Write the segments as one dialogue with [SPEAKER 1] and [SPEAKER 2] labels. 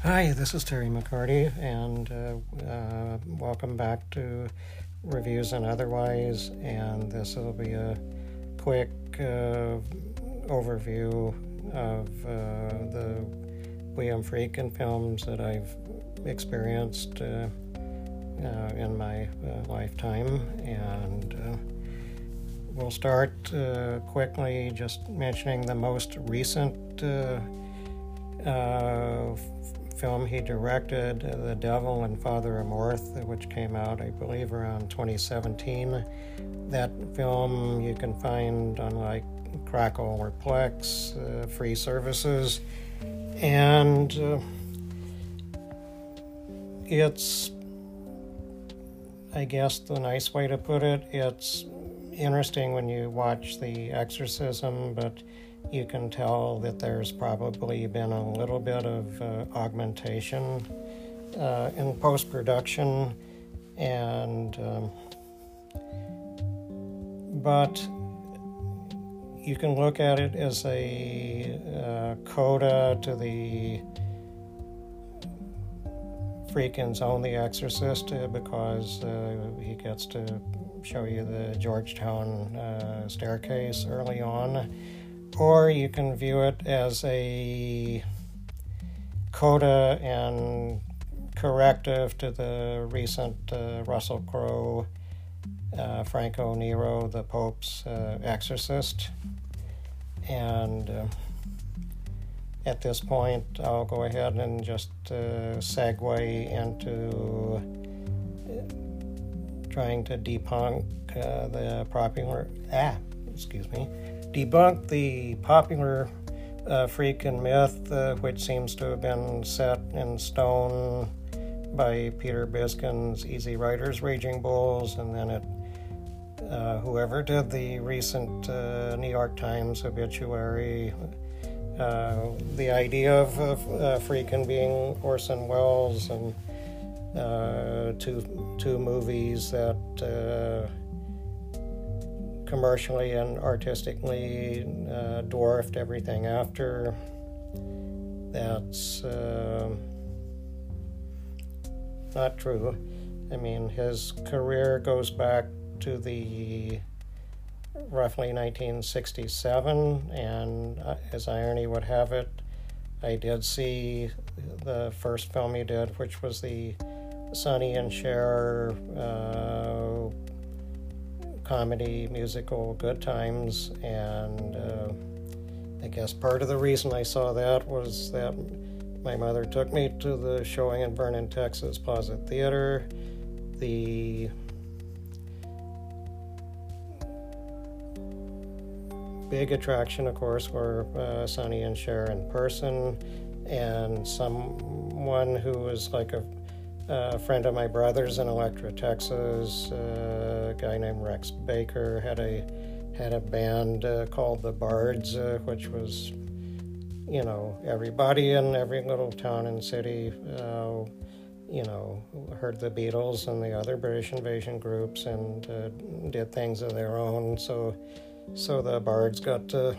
[SPEAKER 1] Hi, this is Terry McCarty, and uh, uh, welcome back to Reviews and Otherwise. And this will be a quick uh, overview of uh, the William Friedkin films that I've experienced uh, uh, in my lifetime. And we'll start quickly just mentioning the most recent. Uh, film he directed, The Devil and Father Amorth, which came out, I believe, around 2017. That film you can find on like Crackle or Plex, uh, free services. And uh, it's, I guess, the nice way to put it, it's interesting when you watch The Exorcism, but you can tell that there's probably been a little bit of uh, augmentation uh, in post production, and um, but you can look at it as a uh, coda to the Friedkin's own The Exorcist uh, because uh, he gets to show you the Georgetown uh, staircase early on or you can view it as a coda and corrective to the recent uh, Russell Crowe, uh, Franco Nero, the Pope's uh, exorcist. And uh, at this point, I'll go ahead and just uh, segue into uh, trying to debunk the popular, ah, excuse me, debunk the popular uh, Friedkin myth, uh, which seems to have been set in stone by Peter Biskind's Easy Riders, Raging Bulls, and then it, uh, whoever did the recent uh, New York Times obituary, uh, the idea of uh, Friedkin being Orson Welles and two two movies that commercially and artistically uh, dwarfed everything after. That's uh, not true. I mean, his career goes back to the roughly 1967, and uh, as irony would have it, I did see the first film he did, which was the Sonny and Cher uh, comedy musical Good Times, and uh, I guess part of the reason I saw that was that my mother took me to the showing in Vernon, Texas Plaza Theater. The big attraction, of course, were uh, Sonny and Cher in person, and someone who was like a a friend of my brother's in Electra, Texas. A guy named Rex Baker had a had a band uh, called the Bards, uh, which was, you know, everybody in every little town and city, uh, you know, heard the Beatles and the other British invasion groups and uh, did things of their own. So, so the Bards got to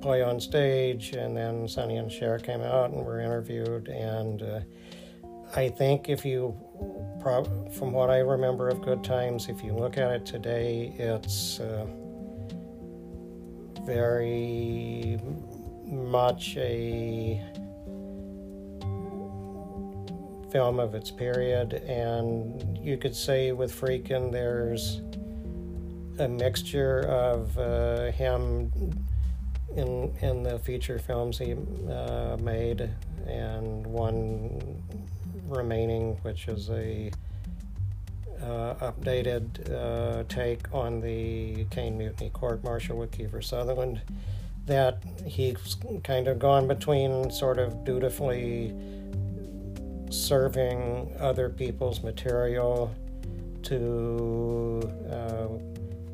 [SPEAKER 1] play on stage, and then Sonny and Cher came out and were interviewed and uh, I think if you, from what I remember of Good Times, if you look at it today, it's uh, very much a film of its period, and you could say with Friedkin, there's a mixture of uh, him in in the feature films he uh, made, and one remaining, which is a uh, updated uh, take on the Caine Mutiny court martial with Kiefer Sutherland. That he's kind of gone between sort of dutifully serving other people's material to uh,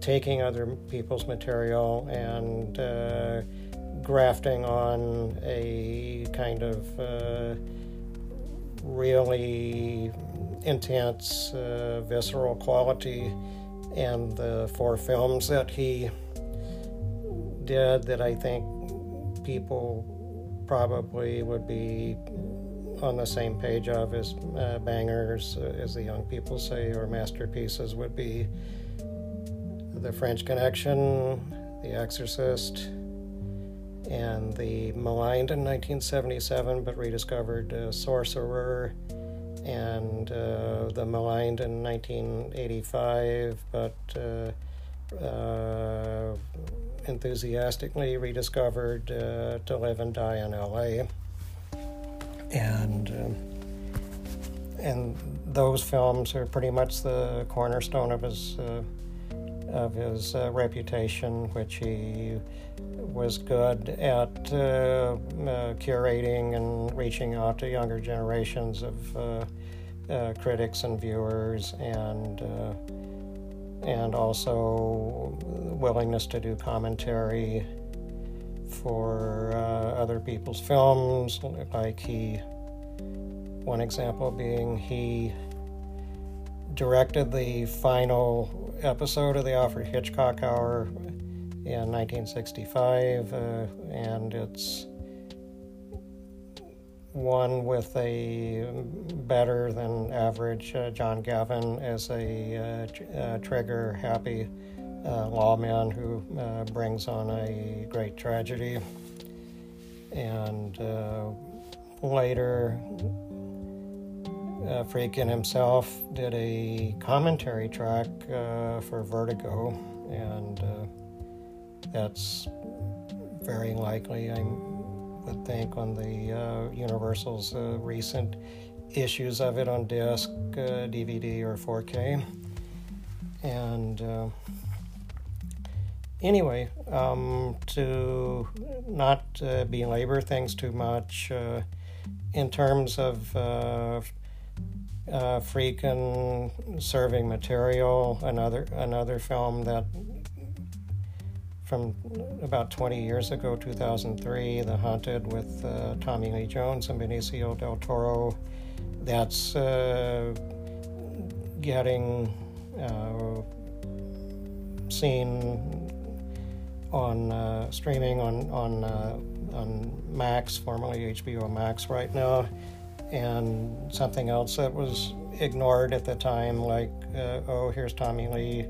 [SPEAKER 1] taking other people's material and uh, grafting on a kind of uh, really intense, uh, visceral quality. And the four films that he did that I think people probably would be on the same page of as uh, bangers, uh, as the young people say, or masterpieces would be The French Connection, The Exorcist, and the maligned in 1977 but rediscovered uh, Sorcerer, and uh, the maligned in 1985 but uh, uh, enthusiastically rediscovered uh, To Live and Die in LA. And um, and those films are pretty much the cornerstone of his uh, of his reputation, which he was good at uh, uh, curating and reaching out to younger generations of uh, uh, critics and viewers, and and also willingness to do commentary for other people's films, like he. One example being he directed the final episode of the Alfred Hitchcock Hour in 1965, uh, and it's one with a better than average uh, John Gavin as a uh, tr- uh, trigger happy uh, lawman who brings on a great tragedy. And later, uh, Friedkin himself did a commentary track uh, for Vertigo, and uh, that's very likely, I would think, on the uh, Universal's uh, recent issues of it on disc, DVD, uh, or 4K. And anyway, um, to not belabor things too much, in terms of uh, Friedkin Serving Material, another another film that from about 20 years ago, 2003, The Haunted with uh, Tommy Lee Jones and Benicio del Toro. That's uh, getting uh, seen on uh, streaming on on uh, on Max, formerly HBO Max, right now and something else that was ignored at the time, like, uh, oh, here's Tommy Lee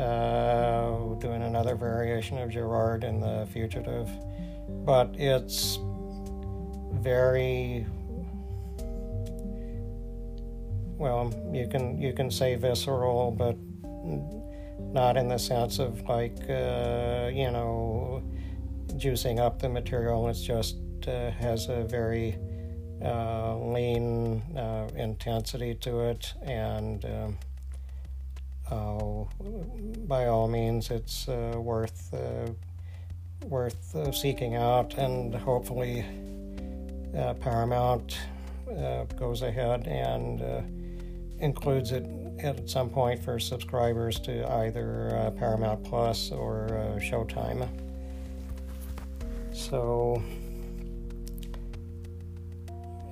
[SPEAKER 1] uh, doing another variation of Gerard in The Fugitive. But it's very well you can you can say visceral but not in the sense of like uh, you know juicing up the material it's just uh, has a very uh, lean uh, intensity to it, and um, by all means, it's uh, worth uh, worth uh, seeking out, and hopefully, Paramount goes ahead and includes it at some point for subscribers to either Paramount Plus or Showtime. So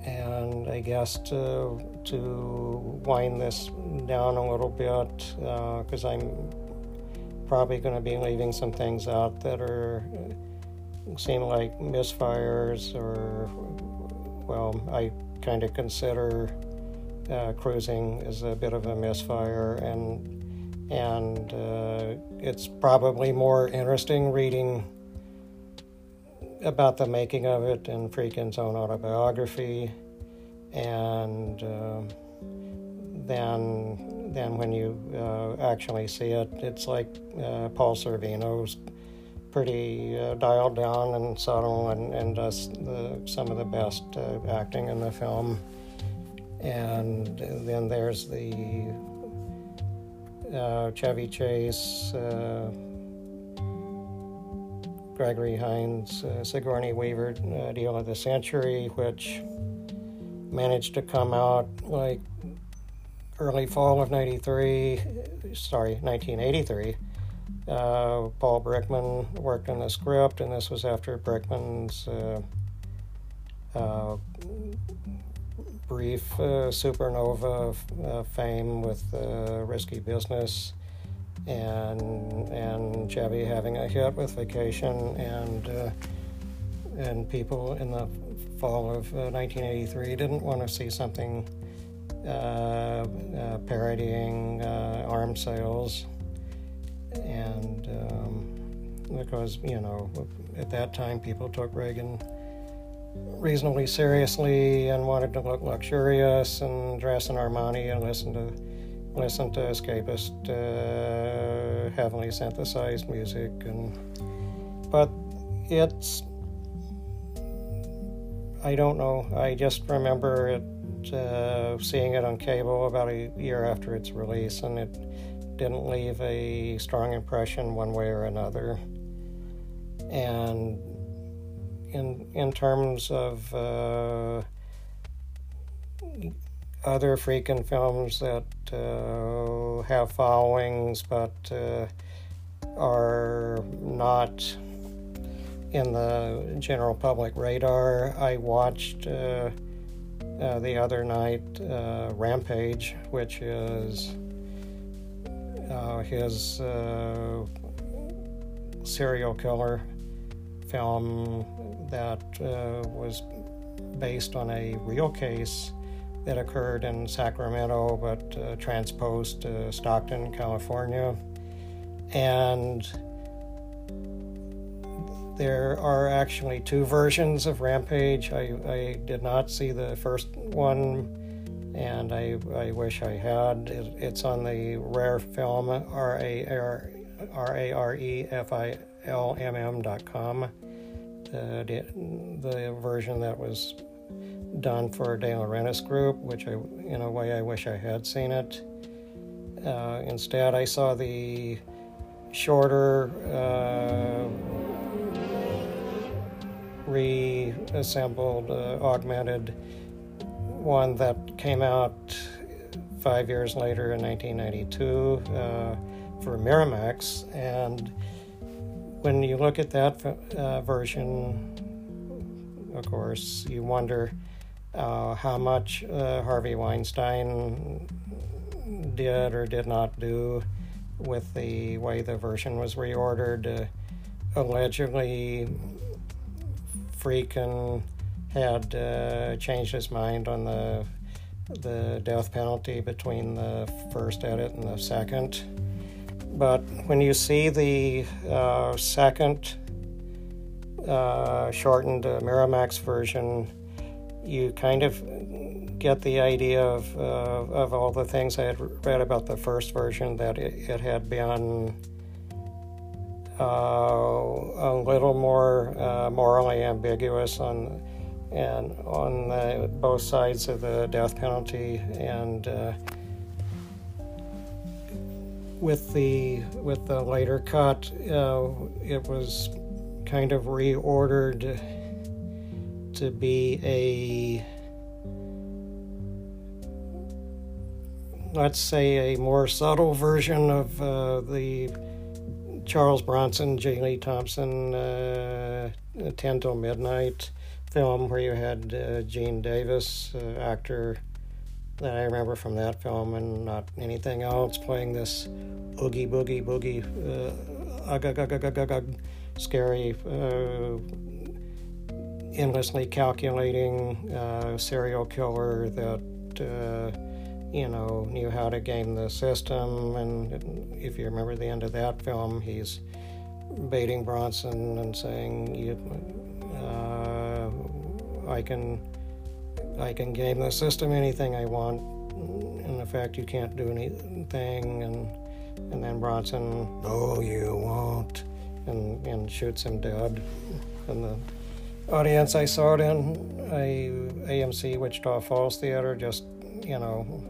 [SPEAKER 1] and I guess to to wind this down a little bit because uh, I'm probably going to be leaving some things out that are seem like misfires or well I kind of consider uh, cruising as a bit of a misfire and and uh, it's probably more interesting reading about the making of it in Friedkin's own autobiography, and uh, then then when you uh, actually see it, it's like uh, Paul Sorvino's pretty uh, dialed down and subtle, and, and does the, some of the best uh, acting in the film. And then there's the uh, Chevy Chase. Gregory Hines Sigourney Weaver deal of the century, which managed to come out like early fall of 93, sorry, 1983. Uh, Paul Brickman worked on the script, and this was after Brickman's uh, uh, brief uh, supernova uh, fame with Risky Business and and Chevy having a hit with Vacation and uh, and people in the fall of uh, 1983 didn't want to see something uh, uh, parodying uh, arms sales, and um, because you know at that time people took Reagan reasonably seriously and wanted to look luxurious and dress in Armani and listen to listen to escapist, uh, heavily synthesized music, and but it's I don't know. I just remember it uh, seeing it on cable about a year after its release, and it didn't leave a strong impression one way or another. And in in terms of uh, other Friedkin films that uh, have followings but uh, are not in the general public radar. I watched uh, uh the other night uh, Rampage, which is uh, his serial killer film that was based on a real case that occurred in Sacramento but uh, transposed to Stockton, California. And there are actually two versions of Rampage. I, I did not see the first one, and I, I wish I had. It, it's on the Rare Film, R A R R A R E F I L M M dot com. The, the version that was done for De Laurentiis Group, which I, in a way, I wish I had seen it. Uh, instead, I saw the shorter, uh, reassembled, uh, augmented one that came out five years later in 1992 uh, for Miramax. And when you look at that uh, version, of course, you wonder uh, how much uh, Harvey Weinstein did or did not do with the way the version was reordered. Uh, allegedly, Friedkin had uh, changed his mind on the the death penalty between the first edit and the second. But when you see the uh, second uh, shortened Miramax version, you kind of get the idea of, uh, of all the things I had read about the first version that it, it had been uh, a little more uh, morally ambiguous on and on the, both sides of the death penalty and uh, with the with the later cut uh, it was kind of reordered to be a let's say a more subtle version of uh, the Charles Bronson, J. Lee Thompson, uh, 10 Till Midnight film where you had uh, Gene Davis, uh, actor that I remember from that film and not anything else, playing this oogie boogie boogie, uh, scary uh, endlessly calculating uh, serial killer that uh, you know knew how to game the system. And if you remember the end of that film, he's baiting Bronson and saying, "You, uh, I can, I can game the system anything I want. In effect, you can't do anything." And and then Bronson, "No, you won't," and and shoots him dead. And the audience I saw it in a AMC Wichita Falls Theater just, you know,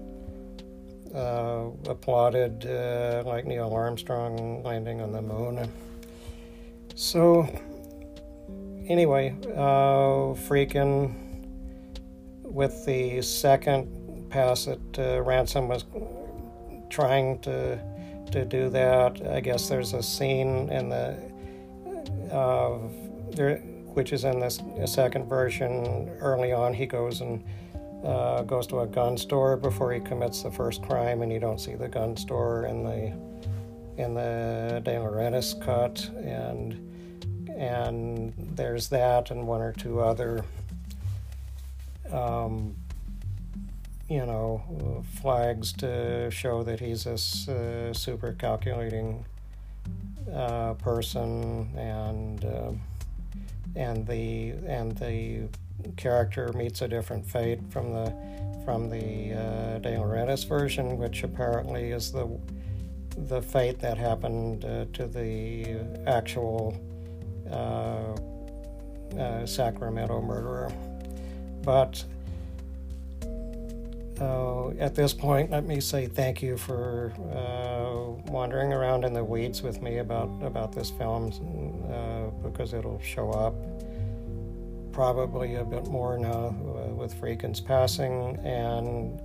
[SPEAKER 1] uh, applauded uh, like Neil Armstrong landing on the moon. So, anyway, uh, Friedkin with the second pass at uh, Rampage was trying to to do that. I guess there's a scene in the uh, there which is in this second version. Early on, he goes and uh, goes to a gun store before he commits the first crime, and you don't see the gun store in the in the De Laurentiis cut. And and there's that and one or two other um, you know flags to show that he's this uh, super calculating uh, person and uh, and the and the character meets a different fate from the from the uh, De Laurentiis version, which apparently is the the fate that happened uh, to the actual uh, uh Sacramento murderer. But uh, at this point, let me say thank you for uh, wandering around in the weeds with me about about this film because it'll show up probably a bit more now uh, with Friedkin's passing, and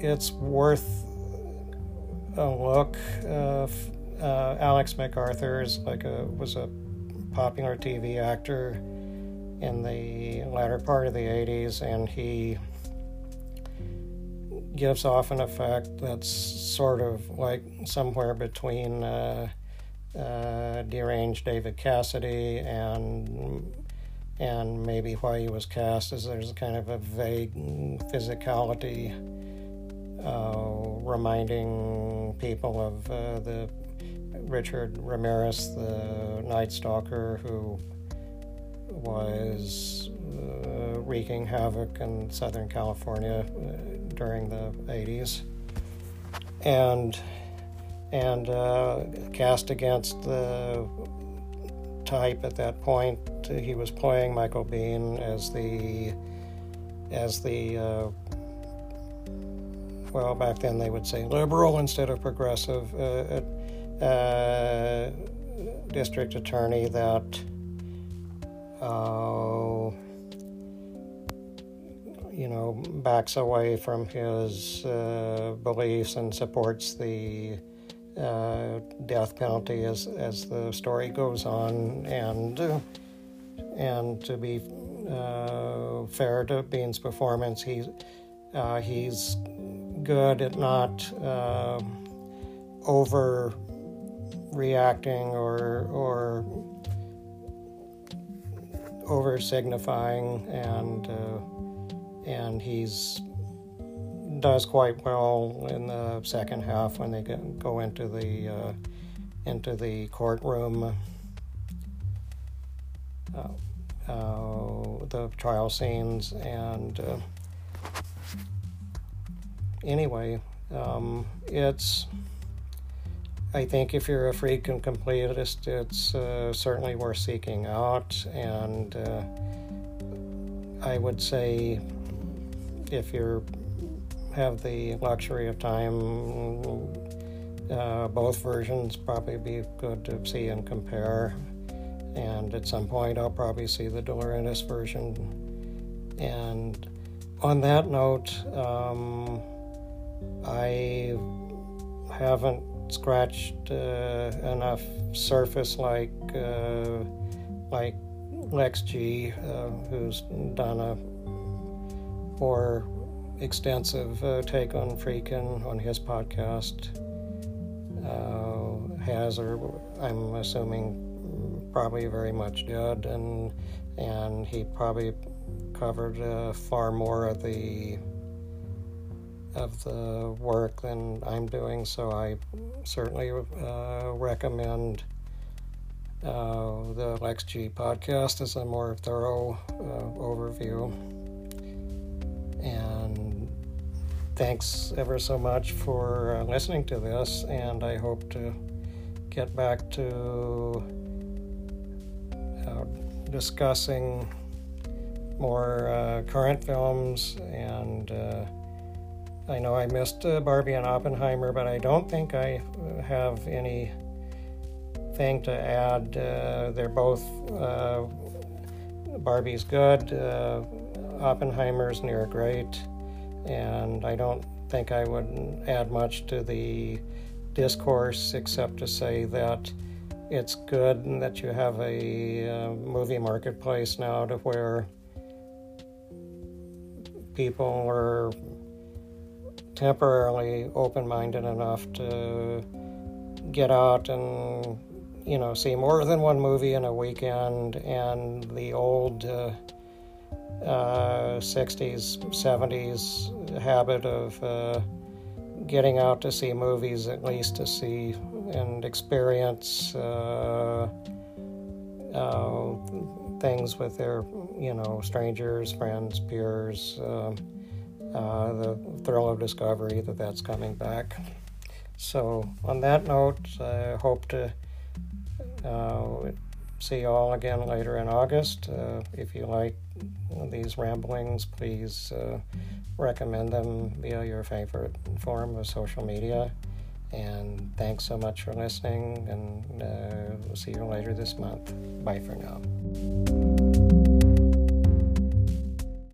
[SPEAKER 1] it's worth a look. Uh, uh, Alex McArthur is like a was a popular TV actor in the latter part of the 80s, and he gives off an effect that's sort of like somewhere between uh, uh, deranged David Cassidy and and maybe why he was cast is there's kind of a vague physicality uh, reminding people of uh, the Richard Ramirez, the Night Stalker, who was uh, wreaking havoc in Southern California uh, during the 80s. And and uh, cast against the type at that point. He was playing Michael Biehn as the as the uh, well back then they would say liberal instead of progressive uh, uh, district attorney that uh, you know backs away from his uh, beliefs and supports the uh, death penalty as as the story goes on, and uh, and to be uh, fair to Biehn's performance, he's uh, he's good at not over reacting or or over signifying and and he's does quite well in the second half when they go into the uh, into the courtroom. Uh, uh, the trial scenes and uh, anyway, um, it's. I think if you're a Friedkin completist, it's uh, certainly worth seeking out, and uh, I would say if you're have the luxury of time, uh, both versions probably be good to see and compare. And at some point, I'll probably see the Laurentiis version. And on that note, um, I haven't scratched uh, enough surface like uh, like Lex G, uh, who's done a more extensive uh, take on Friedkin on his podcast. Uh, has, or I'm assuming, probably very much did, and and he probably covered uh, far more of the of the work than I'm doing. So I certainly uh, recommend. Uh, the Lex G podcast as a more thorough uh, overview. And thanks ever so much for uh, listening to this, and I hope to get back to uh, discussing more uh, current films. And uh, I know I missed uh, Barbie and Oppenheimer, but I don't think I have any thing to add. They're both Barbie's good. Oppenheimer's near great, and I don't think I would add much to the discourse except to say that it's good that you have a uh, movie marketplace now to where people are temporarily open minded enough to get out and you know, see more than one movie in a weekend, and the old uh, uh, 60s, 70s habit of uh, getting out to see movies, at least to see and experience uh, uh, things with their, you know, strangers, friends, peers. Um, uh, the thrill of discovery that that's coming back. So, on that note, I hope to uh, see you all again later in August. Uh, if you like these ramblings, please uh, recommend them via your favorite form of social media. And thanks so much for listening, and uh, we'll see you later this month. Bye for now.